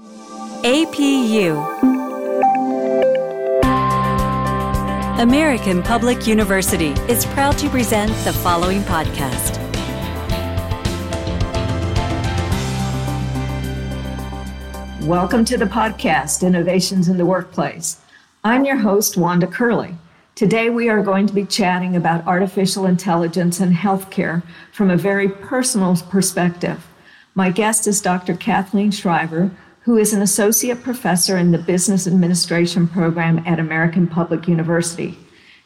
APU American Public University is proud to present the following podcast. Welcome to the podcast, Innovations in the Workplace. I'm your host, Wanda Curley. Today, we are going to be chatting about artificial intelligence and healthcare from a very personal perspective. My guest is Dr. Kathleen Shriver, who is an associate professor in the Business Administration program at American Public University.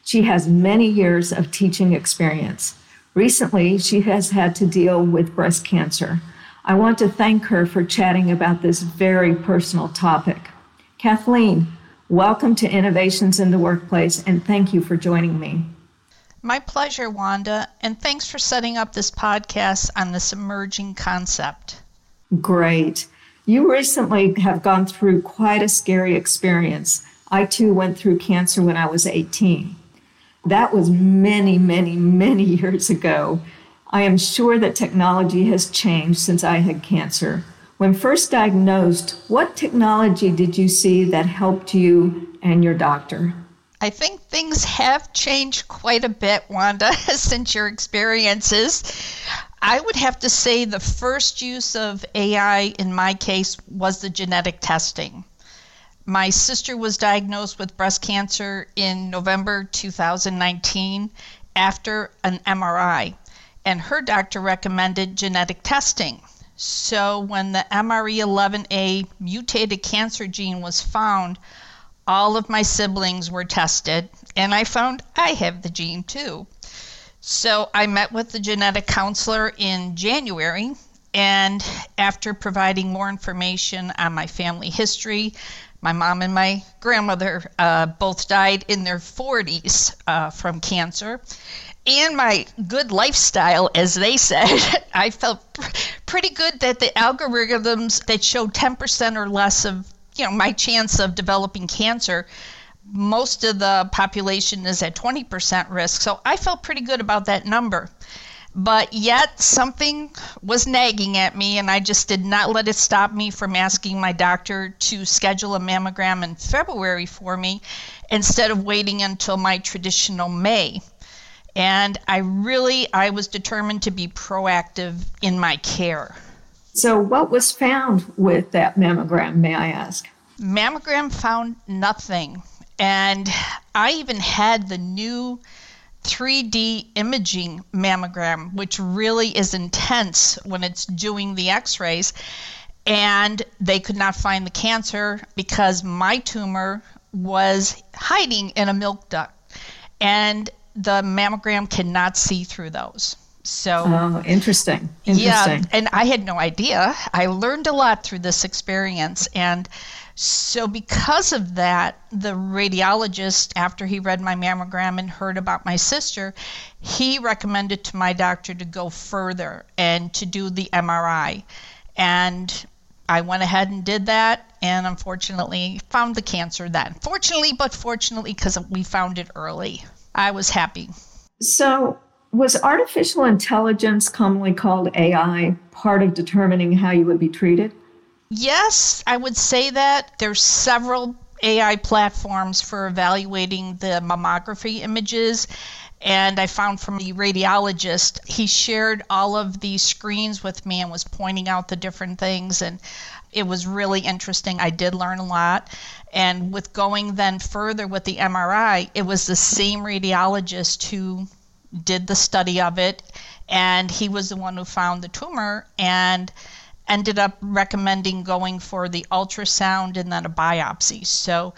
She has many years of teaching experience. Recently, she has had to deal with breast cancer. I want to thank her for chatting about this very personal topic. Kathleen, welcome to Innovations in the Workplace, and thank you for joining me. My pleasure, Wanda, and thanks for setting up this podcast on this emerging concept. Great. You recently have gone through quite a scary experience. I too went through cancer when I was 18. That was many, many, many years ago. I am sure that technology has changed since I had cancer. When first diagnosed, what technology did you see that helped you and your doctor? I think things have changed quite a bit, Wanda, since your experiences. I would have to say the first use of AI in my case was the genetic testing. My sister was diagnosed with breast cancer in November 2019 after an MRI, and her doctor recommended genetic testing. So when the MRE11A mutated cancer gene was found, all of my siblings were tested, and I found I have the gene too. So I met with the genetic counselor in January, and after providing more information on my family history, my mom and my grandmother uh, both died in their 40s uh, from cancer. And my good lifestyle, as they said, I felt pr- pretty good that the algorithms that showed 10% or less of you know my chance of developing cancer most of the population is at 20% risk. So I felt pretty good about that number. But yet something was nagging at me, and I just did not let it stop me from asking my doctor to schedule a mammogram in February for me instead of waiting until my traditional May. And I really I was determined to be proactive in my care. So what was found with that mammogram, may I ask? Mammogram found nothing. And I even had the new 3D imaging mammogram, which really is intense when it's doing the x rays. And they could not find the cancer because my tumor was hiding in a milk duct. And the mammogram cannot see through those. So, oh, interesting. interesting. Yeah, and I had no idea. I learned a lot through this experience. And so, because of that, the radiologist, after he read my mammogram and heard about my sister, he recommended to my doctor to go further and to do the MRI. And I went ahead and did that, and unfortunately found the cancer then. Fortunately, but fortunately, because we found it early, I was happy. So, was artificial intelligence, commonly called AI, part of determining how you would be treated? Yes, I would say that. There's several AI platforms for evaluating the mammography images. And I found from the radiologist, he shared all of these screens with me and was pointing out the different things. And it was really interesting. I did learn a lot. And with going then further with the MRI, it was the same radiologist who did the study of it. And he was the one who found the tumor. And ended up recommending going for the ultrasound and then a biopsy. So,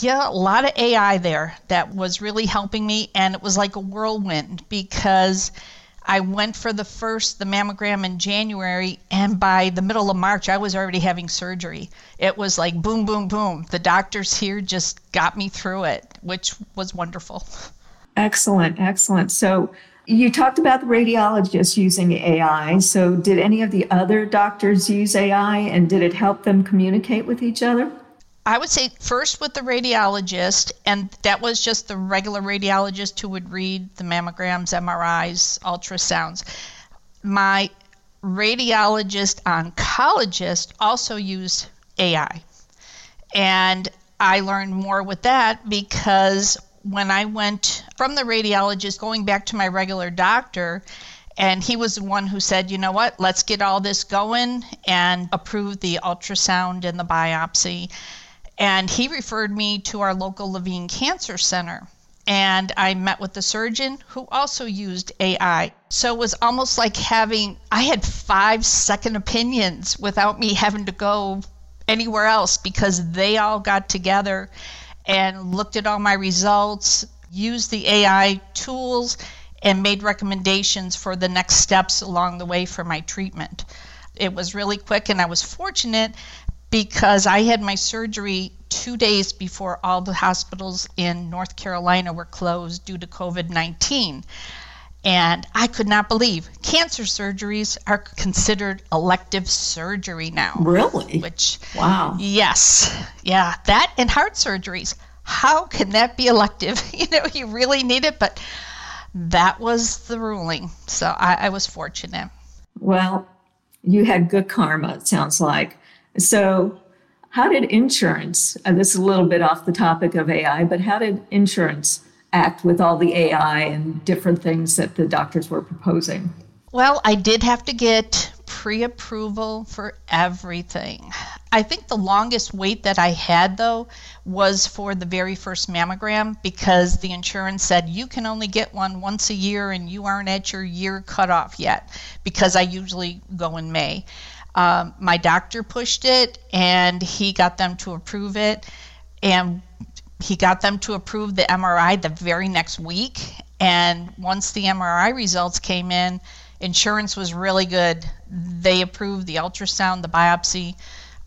yeah, a lot of AI there that was really helping me. And it was like a whirlwind because I went for the first, the mammogram in January, and by the middle of March, I was already having surgery. It was like boom, boom, boom. The doctors here just got me through it, which was wonderful. Excellent, excellent. So, you talked about the radiologists using AI. So, did any of the other doctors use AI and did it help them communicate with each other? I would say first with the radiologist, and that was just the regular radiologist who would read the mammograms, MRIs, ultrasounds. My radiologist oncologist also used AI. And I learned more with that because when I went from the radiologist going back to my regular doctor, and he was the one who said, you know what, let's get all this going and approve the ultrasound and the biopsy. And he referred me to our local Levine Cancer Center. And I met with the surgeon who also used AI. So it was almost like having, I had five second opinions without me having to go anywhere else because they all got together and looked at all my results, used the AI tools, and made recommendations for the next steps along the way for my treatment. It was really quick, and I was fortunate because I had my surgery two days before all the hospitals in North Carolina were closed due to COVID 19. And I could not believe cancer surgeries are considered elective surgery now. Really? Which, wow. Yes. Yeah. That and heart surgeries. How can that be elective? You know, you really need it, but that was the ruling. So I, I was fortunate. Well, you had good karma, it sounds like. So, how did insurance, and this is a little bit off the topic of AI, but how did insurance act with all the AI and different things that the doctors were proposing? Well, I did have to get pre approval for everything. I think the longest wait that I had, though, was for the very first mammogram because the insurance said you can only get one once a year and you aren't at your year cutoff yet because I usually go in May. Um, my doctor pushed it and he got them to approve it. And he got them to approve the MRI the very next week. And once the MRI results came in, insurance was really good. They approved the ultrasound, the biopsy,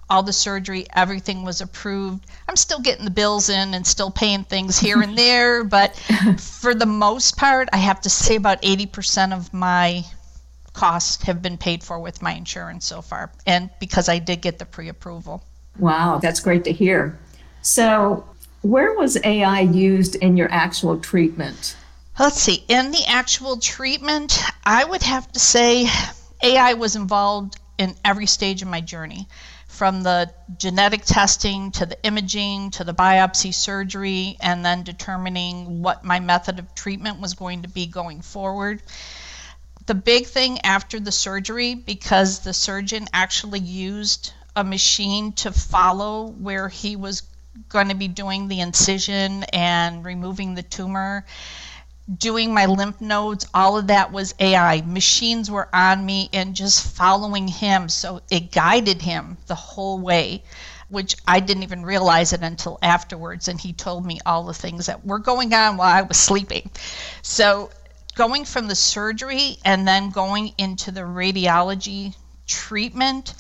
all the surgery, everything was approved. I'm still getting the bills in and still paying things here and there, but for the most part, I have to say about 80% of my costs have been paid for with my insurance so far, and because I did get the pre approval. Wow, that's great to hear. So, where was AI used in your actual treatment? Let's see. In the actual treatment, I would have to say AI was involved in every stage of my journey from the genetic testing to the imaging to the biopsy surgery and then determining what my method of treatment was going to be going forward the big thing after the surgery, because the surgeon actually used a machine to follow where he was going to be doing the incision and removing the tumor, doing my lymph nodes, all of that was AI. Machines were on me and just following him. So it guided him the whole way, which I didn't even realize it until afterwards. And he told me all the things that were going on while I was sleeping. So going from the surgery and then going into the radiology treatment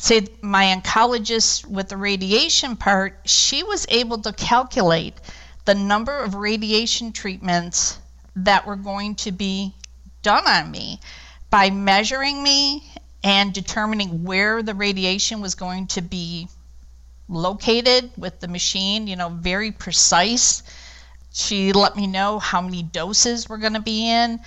say my oncologist with the radiation part she was able to calculate the number of radiation treatments that were going to be done on me by measuring me and determining where the radiation was going to be located with the machine you know very precise she let me know how many doses were going to be in,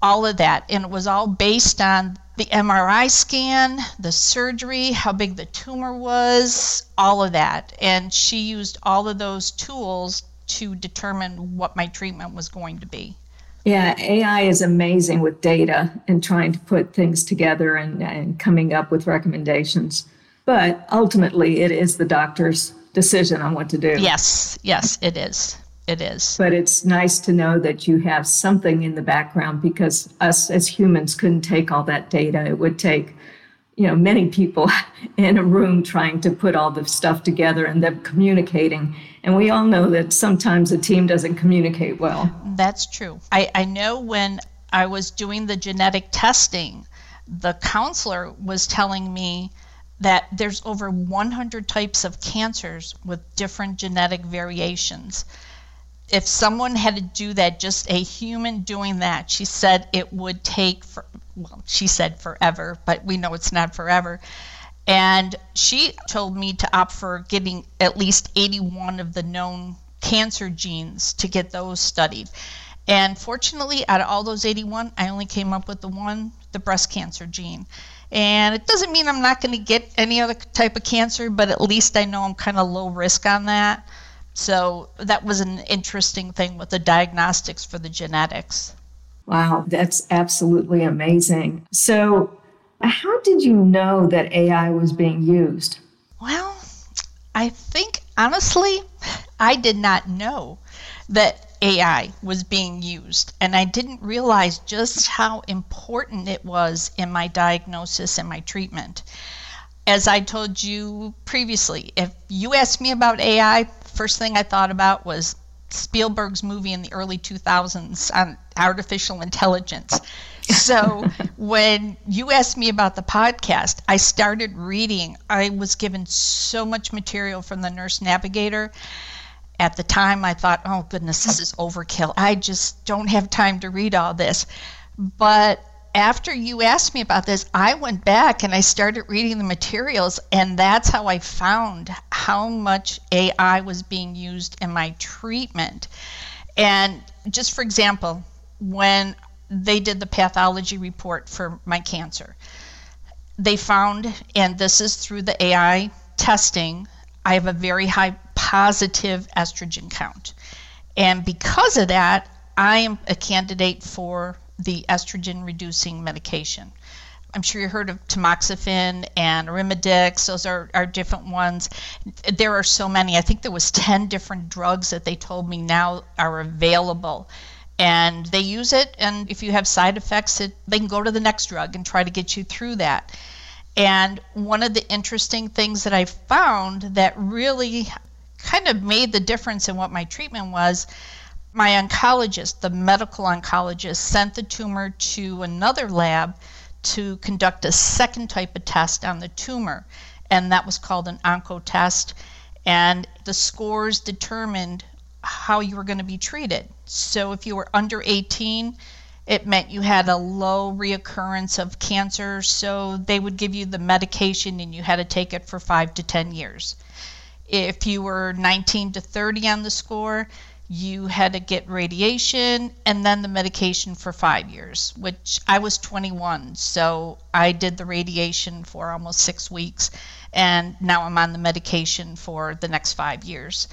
all of that. And it was all based on the MRI scan, the surgery, how big the tumor was, all of that. And she used all of those tools to determine what my treatment was going to be. Yeah, AI is amazing with data and trying to put things together and, and coming up with recommendations. But ultimately, it is the doctor's decision on what to do. Yes, yes, it is. It is. But it's nice to know that you have something in the background because us as humans couldn't take all that data. It would take, you know, many people in a room trying to put all the stuff together and them communicating. And we all know that sometimes a team doesn't communicate well. That's true. I, I know when I was doing the genetic testing, the counselor was telling me that there's over 100 types of cancers with different genetic variations if someone had to do that, just a human doing that, she said it would take, for, well, she said forever, but we know it's not forever. And she told me to opt for getting at least 81 of the known cancer genes to get those studied. And fortunately, out of all those 81, I only came up with the one, the breast cancer gene. And it doesn't mean I'm not going to get any other type of cancer, but at least I know I'm kind of low risk on that. So that was an interesting thing with the diagnostics for the genetics. Wow, that's absolutely amazing. So, how did you know that AI was being used? Well, I think honestly, I did not know that AI was being used, and I didn't realize just how important it was in my diagnosis and my treatment. As I told you previously, if you asked me about AI, first thing I thought about was Spielberg's movie in the early 2000s on artificial intelligence. So when you asked me about the podcast, I started reading. I was given so much material from the Nurse Navigator at the time I thought, oh goodness, this is overkill. I just don't have time to read all this. But after you asked me about this, I went back and I started reading the materials, and that's how I found how much AI was being used in my treatment. And just for example, when they did the pathology report for my cancer, they found, and this is through the AI testing, I have a very high positive estrogen count. And because of that, I am a candidate for the estrogen reducing medication. I'm sure you heard of tamoxifen and Arimidex. Those are, are different ones. There are so many. I think there was 10 different drugs that they told me now are available. And they use it, and if you have side effects, it, they can go to the next drug and try to get you through that. And one of the interesting things that I found that really kind of made the difference in what my treatment was my oncologist, the medical oncologist, sent the tumor to another lab to conduct a second type of test on the tumor, and that was called an oncotest. And the scores determined how you were going to be treated. So if you were under 18, it meant you had a low reoccurrence of cancer, so they would give you the medication and you had to take it for five to 10 years. If you were 19 to 30 on the score, you had to get radiation and then the medication for five years, which I was 21. So I did the radiation for almost six weeks, and now I'm on the medication for the next five years.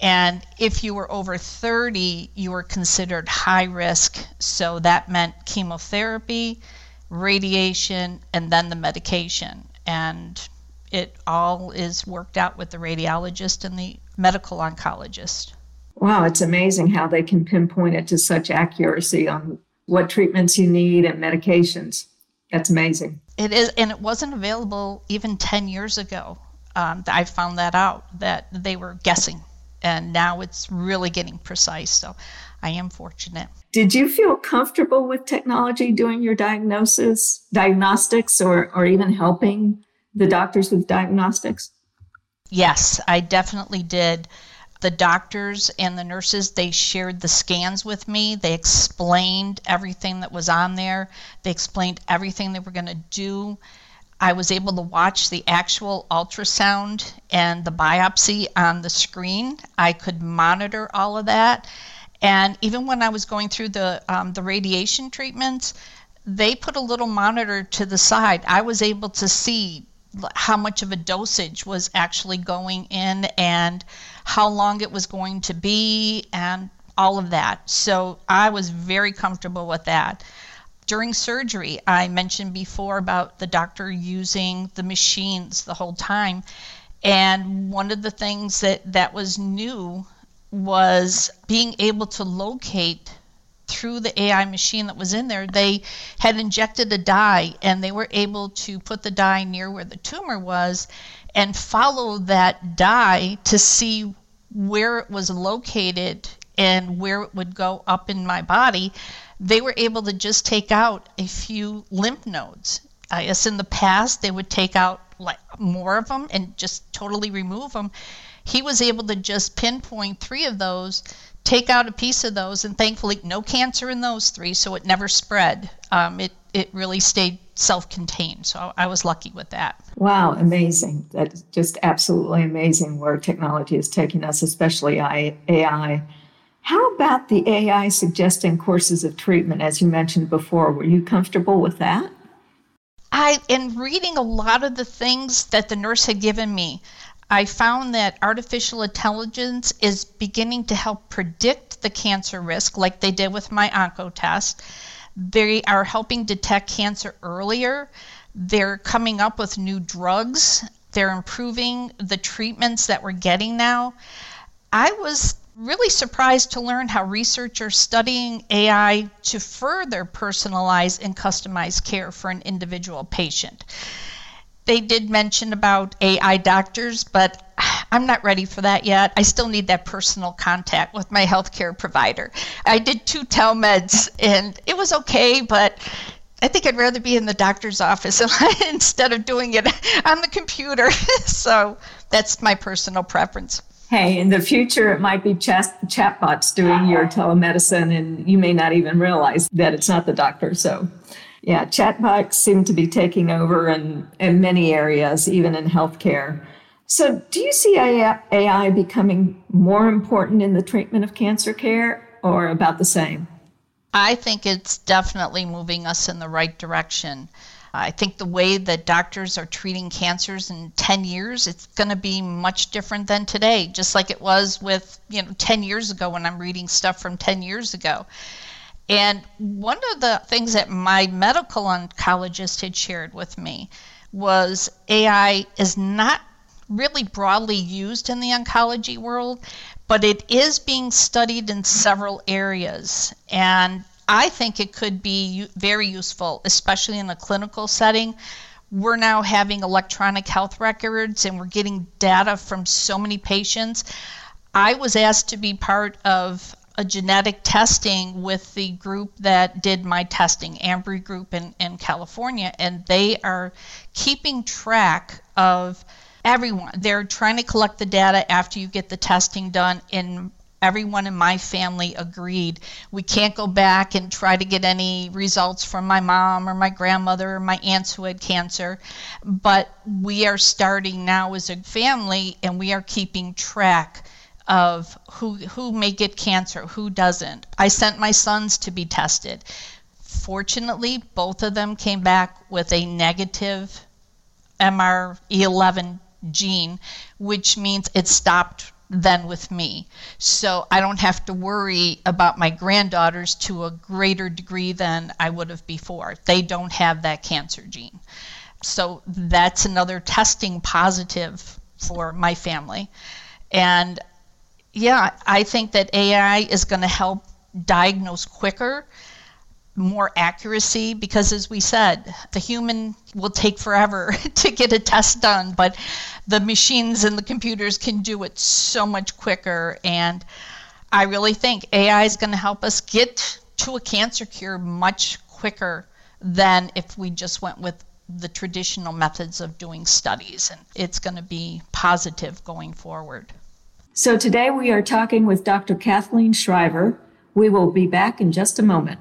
And if you were over 30, you were considered high risk. So that meant chemotherapy, radiation, and then the medication. And it all is worked out with the radiologist and the medical oncologist. Wow, it's amazing how they can pinpoint it to such accuracy on what treatments you need and medications. That's amazing. It is, and it wasn't available even 10 years ago. Um, I found that out that they were guessing and now it's really getting precise. So I am fortunate. Did you feel comfortable with technology doing your diagnosis, diagnostics, or, or even helping the doctors with diagnostics? Yes, I definitely did. The doctors and the nurses, they shared the scans with me. They explained everything that was on there. They explained everything they were going to do. I was able to watch the actual ultrasound and the biopsy on the screen. I could monitor all of that. And even when I was going through the, um, the radiation treatments, they put a little monitor to the side. I was able to see how much of a dosage was actually going in and how long it was going to be and all of that. So I was very comfortable with that during surgery, I mentioned before about the doctor using the machines the whole time. And one of the things that, that was new was being able to locate through the AI machine that was in there. They had injected a dye and they were able to put the dye near where the tumor was and follow that dye to see where it was located and where it would go up in my body they were able to just take out a few lymph nodes. I guess in the past they would take out like more of them and just totally remove them. He was able to just pinpoint three of those, take out a piece of those, and thankfully no cancer in those three, so it never spread. Um, it it really stayed self-contained. So I was lucky with that. Wow, amazing! That's just absolutely amazing where technology is taking us, especially AI. How about the AI suggesting courses of treatment, as you mentioned before? Were you comfortable with that? I, in reading a lot of the things that the nurse had given me, I found that artificial intelligence is beginning to help predict the cancer risk, like they did with my OncoTest. They are helping detect cancer earlier. They're coming up with new drugs. They're improving the treatments that we're getting now. I was really surprised to learn how researchers are studying AI to further personalize and customize care for an individual patient. They did mention about AI doctors, but I'm not ready for that yet. I still need that personal contact with my healthcare provider. I did two telemeds and it was okay, but I think I'd rather be in the doctor's office instead of doing it on the computer. so that's my personal preference hey, in the future, it might be chat- chatbots doing your telemedicine, and you may not even realize that it's not the doctor. So, yeah, chatbots seem to be taking over in, in many areas, even in healthcare. So, do you see AI becoming more important in the treatment of cancer care or about the same? I think it's definitely moving us in the right direction. I think the way that doctors are treating cancers in 10 years, it's going to be much different than today, just like it was with, you know, 10 years ago when I'm reading stuff from 10 years ago. And one of the things that my medical oncologist had shared with me was AI is not really broadly used in the oncology world, but it is being studied in several areas. And I think it could be very useful, especially in a clinical setting. We're now having electronic health records and we're getting data from so many patients. I was asked to be part of a genetic testing with the group that did my testing, Ambry Group in, in California, and they are keeping track of everyone. They're trying to collect the data after you get the testing done in everyone in my family agreed we can't go back and try to get any results from my mom or my grandmother or my aunts who had cancer but we are starting now as a family and we are keeping track of who who may get cancer who doesn't i sent my sons to be tested fortunately both of them came back with a negative mre11 gene which means it stopped then with me. So I don't have to worry about my granddaughters to a greater degree than I would have before. They don't have that cancer gene. So that's another testing positive for my family. And yeah, I think that AI is going to help diagnose quicker more accuracy because as we said the human will take forever to get a test done but the machines and the computers can do it so much quicker and i really think ai is going to help us get to a cancer cure much quicker than if we just went with the traditional methods of doing studies and it's going to be positive going forward so today we are talking with dr kathleen shriver we will be back in just a moment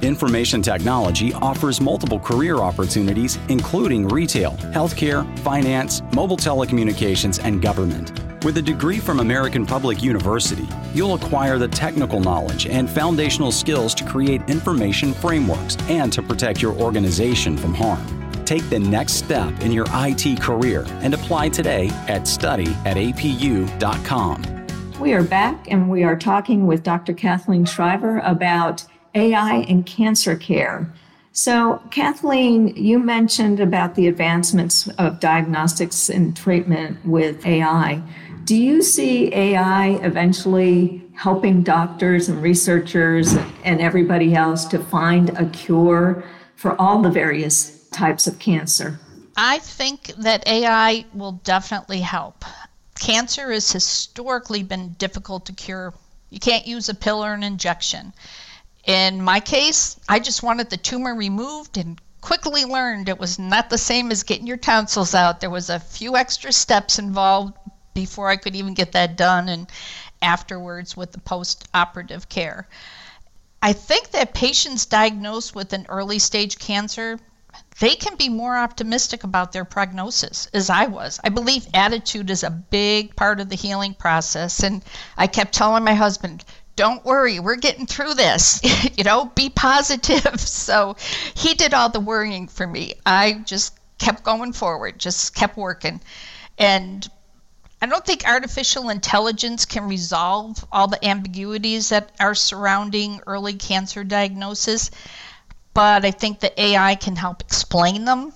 Information technology offers multiple career opportunities, including retail, healthcare, finance, mobile telecommunications, and government. With a degree from American Public University, you'll acquire the technical knowledge and foundational skills to create information frameworks and to protect your organization from harm. Take the next step in your IT career and apply today at study at apu.com. We are back and we are talking with Dr. Kathleen Shriver about AI in cancer care. So, Kathleen, you mentioned about the advancements of diagnostics and treatment with AI. Do you see AI eventually helping doctors and researchers and everybody else to find a cure for all the various types of cancer? I think that AI will definitely help. Cancer has historically been difficult to cure. You can't use a pill or an injection. In my case, I just wanted the tumor removed and quickly learned it was not the same as getting your tonsils out. There was a few extra steps involved before I could even get that done and afterwards with the post-operative care. I think that patients diagnosed with an early stage cancer they can be more optimistic about their prognosis as I was. I believe attitude is a big part of the healing process and I kept telling my husband don't worry, we're getting through this. you know, be positive. So he did all the worrying for me. I just kept going forward, just kept working. And I don't think artificial intelligence can resolve all the ambiguities that are surrounding early cancer diagnosis, but I think the AI can help explain them.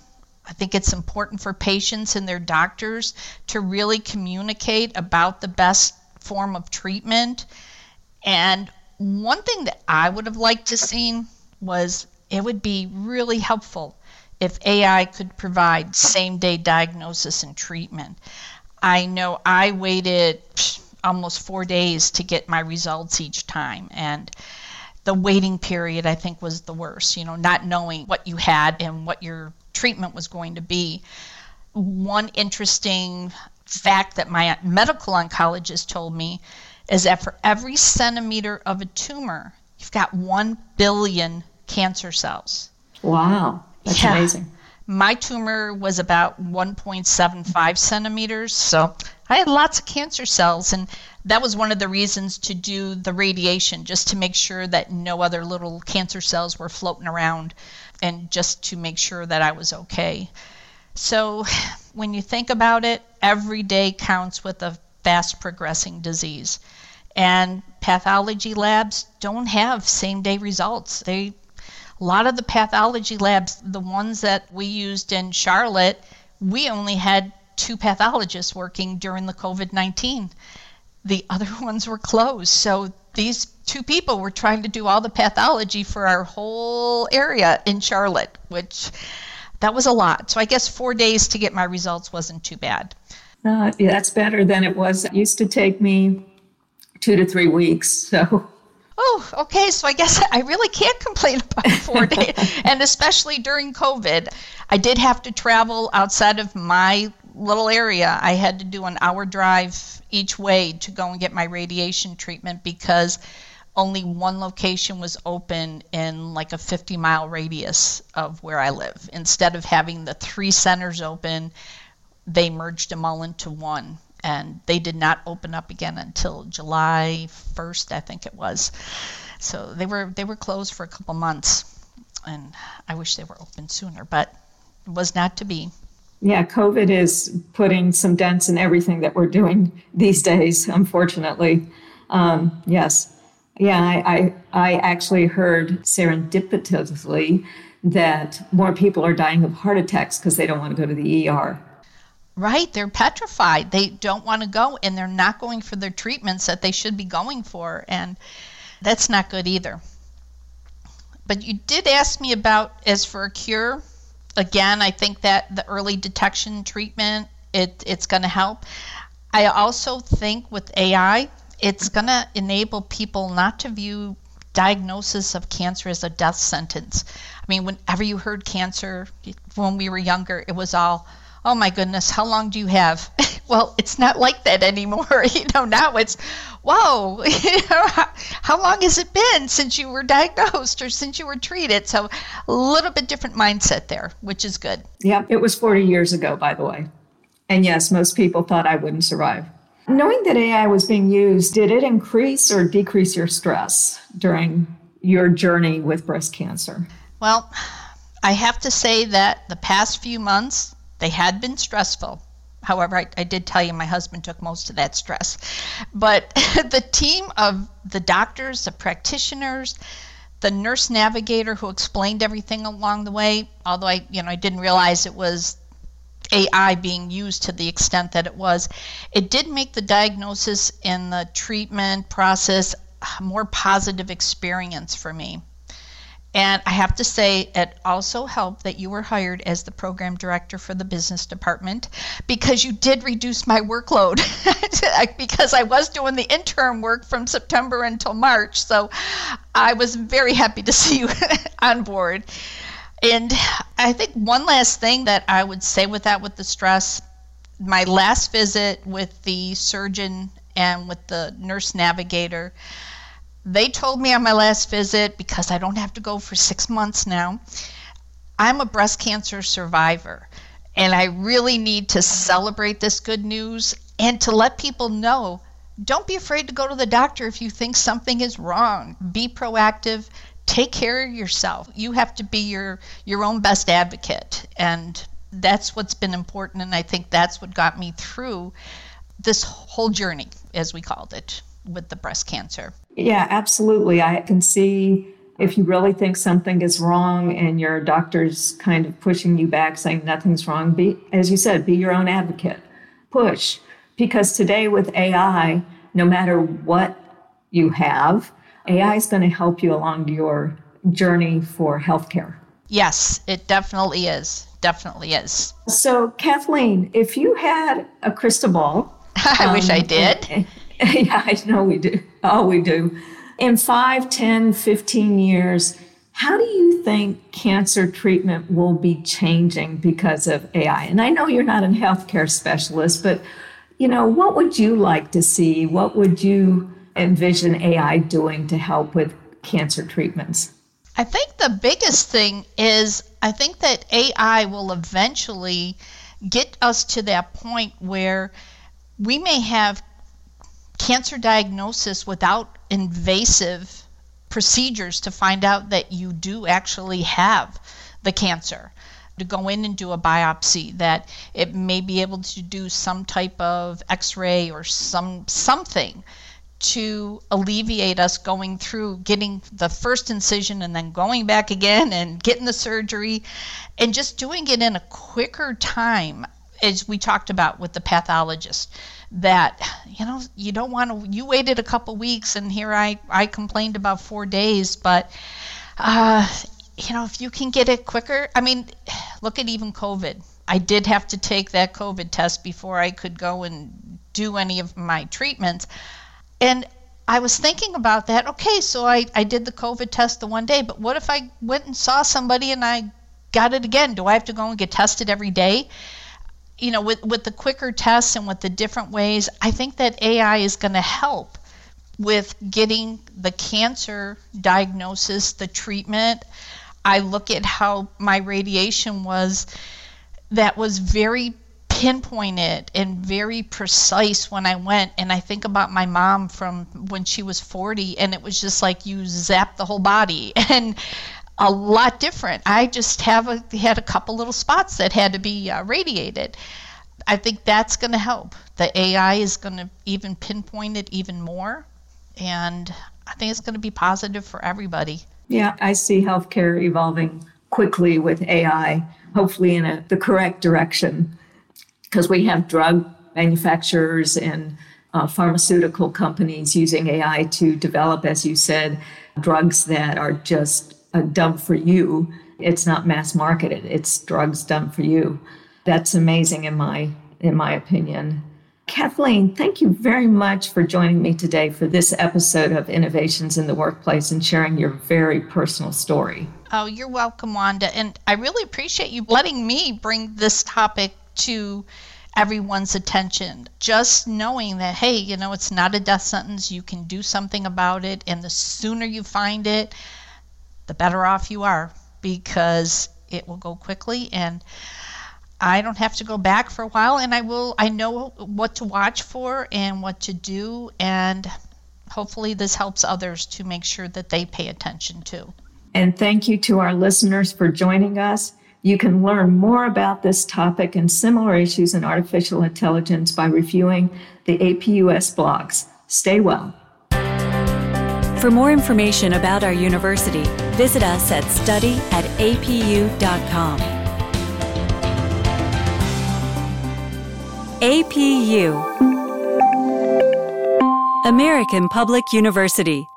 I think it's important for patients and their doctors to really communicate about the best form of treatment and one thing that I would have liked to seen was it would be really helpful if AI could provide same day diagnosis and treatment. I know I waited almost four days to get my results each time, and the waiting period I think was the worst, you know, not knowing what you had and what your treatment was going to be. One interesting fact that my medical oncologist told me is that for every centimeter of a tumor, you've got 1 billion cancer cells. Wow, that's yeah. amazing. My tumor was about 1.75 centimeters, so I had lots of cancer cells, and that was one of the reasons to do the radiation, just to make sure that no other little cancer cells were floating around, and just to make sure that I was okay. So, when you think about it, every day counts with a fast progressing disease. And pathology labs don't have same day results. They a lot of the pathology labs, the ones that we used in Charlotte, we only had two pathologists working during the COVID 19. The other ones were closed. So these two people were trying to do all the pathology for our whole area in Charlotte, which that was a lot. So I guess four days to get my results wasn't too bad. Uh, yeah, that's better than it was. It used to take me two to three weeks. So. Okay. So I guess I really can't complain about four days, and especially during COVID, I did have to travel outside of my little area. I had to do an hour drive each way to go and get my radiation treatment because only one location was open in like a 50 mile radius of where I live. Instead of having the three centers open they merged them all into one and they did not open up again until July 1st, I think it was. So they were they were closed for a couple months, and I wish they were open sooner, but it was not to be. Yeah, COVID is putting some dents in everything that we're doing these days, unfortunately. Um, yes. Yeah, I, I, I actually heard serendipitously that more people are dying of heart attacks because they don't want to go to the ER. Right, they're petrified. They don't want to go and they're not going for their treatments that they should be going for and that's not good either. But you did ask me about as for a cure. Again, I think that the early detection treatment it it's going to help. I also think with AI, it's going to enable people not to view diagnosis of cancer as a death sentence. I mean, whenever you heard cancer when we were younger, it was all oh my goodness, how long do you have? well, it's not like that anymore. You know, now it's, whoa, you know, how long has it been since you were diagnosed or since you were treated? So a little bit different mindset there, which is good. Yeah, it was 40 years ago, by the way. And yes, most people thought I wouldn't survive. Knowing that AI was being used, did it increase or decrease your stress during your journey with breast cancer? Well, I have to say that the past few months, they had been stressful. However, I, I, did tell you my husband took most of that stress. But the team of the doctors, the practitioners, the nurse navigator who explained everything along the way, although I, you know, I didn't realize it was AI being used to the extent that it was, it did make the diagnosis and the treatment process a more positive experience for me. And I have to say, it also helped that you were hired as the program director for the business department because you did reduce my workload because I was doing the interim work from September until March. So I was very happy to see you on board. And I think one last thing that I would say with that, with the stress, my last visit with the surgeon and with the nurse navigator, they told me on my last visit, because I don't have to go for six months now, I'm a breast cancer survivor. And I really need to celebrate this good news and to let people know don't be afraid to go to the doctor if you think something is wrong. Be proactive. Take care of yourself. You have to be your your own best advocate, and that's what's been important. And I think that's what got me through this whole journey, as we called it, with the breast cancer. Yeah, absolutely. I can see if you really think something is wrong and your doctor's kind of pushing you back saying nothing's wrong, be, as you said, be your own advocate. Push. Because today with AI, no matter what you have, AI is going to help you along your journey for healthcare. Yes, it definitely is. Definitely is. So, Kathleen, if you had a crystal ball, I um, wish I did. Yeah, I know we do. Oh, we do in 5, 10, 15 years, how do you think cancer treatment will be changing because of AI? And I know you're not a healthcare specialist, but you know, what would you like to see? What would you envision AI doing to help with cancer treatments? I think the biggest thing is I think that AI will eventually get us to that point where we may have cancer diagnosis without invasive procedures to find out that you do actually have the cancer. To go in and do a biopsy that it may be able to do some type of x-ray or some something to alleviate us going through getting the first incision and then going back again and getting the surgery and just doing it in a quicker time as we talked about with the pathologist that you know you don't want to you waited a couple weeks and here i i complained about four days but uh you know if you can get it quicker i mean look at even covid. I did have to take that covid test before i could go and do any of my treatments. And i was thinking about that okay so i i did the covid test the one day but what if i went and saw somebody and i got it again? Do i have to go and get tested every day you know, with, with the quicker tests and with the different ways, I think that AI is going to help with getting the cancer diagnosis, the treatment. I look at how my radiation was, that was very pinpointed and very precise when I went. And I think about my mom from when she was 40, and it was just like you zap the whole body. And a lot different. I just have a, had a couple little spots that had to be uh, radiated. I think that's going to help. The AI is going to even pinpoint it even more, and I think it's going to be positive for everybody. Yeah, I see healthcare evolving quickly with AI, hopefully in a, the correct direction, because we have drug manufacturers and uh, pharmaceutical companies using AI to develop, as you said, drugs that are just uh, done for you. It's not mass marketed. It's drugs done for you. That's amazing in my in my opinion. Kathleen, thank you very much for joining me today for this episode of Innovations in the Workplace and sharing your very personal story. Oh, you're welcome, Wanda. And I really appreciate you letting me bring this topic to everyone's attention. Just knowing that, hey, you know, it's not a death sentence, you can do something about it, and the sooner you find it, the better off you are because it will go quickly and I don't have to go back for a while and I will I know what to watch for and what to do and hopefully this helps others to make sure that they pay attention too. And thank you to our listeners for joining us. You can learn more about this topic and similar issues in artificial intelligence by reviewing the APUS blogs. Stay well. For more information about our university, visit us at study at apu.com. APU American Public University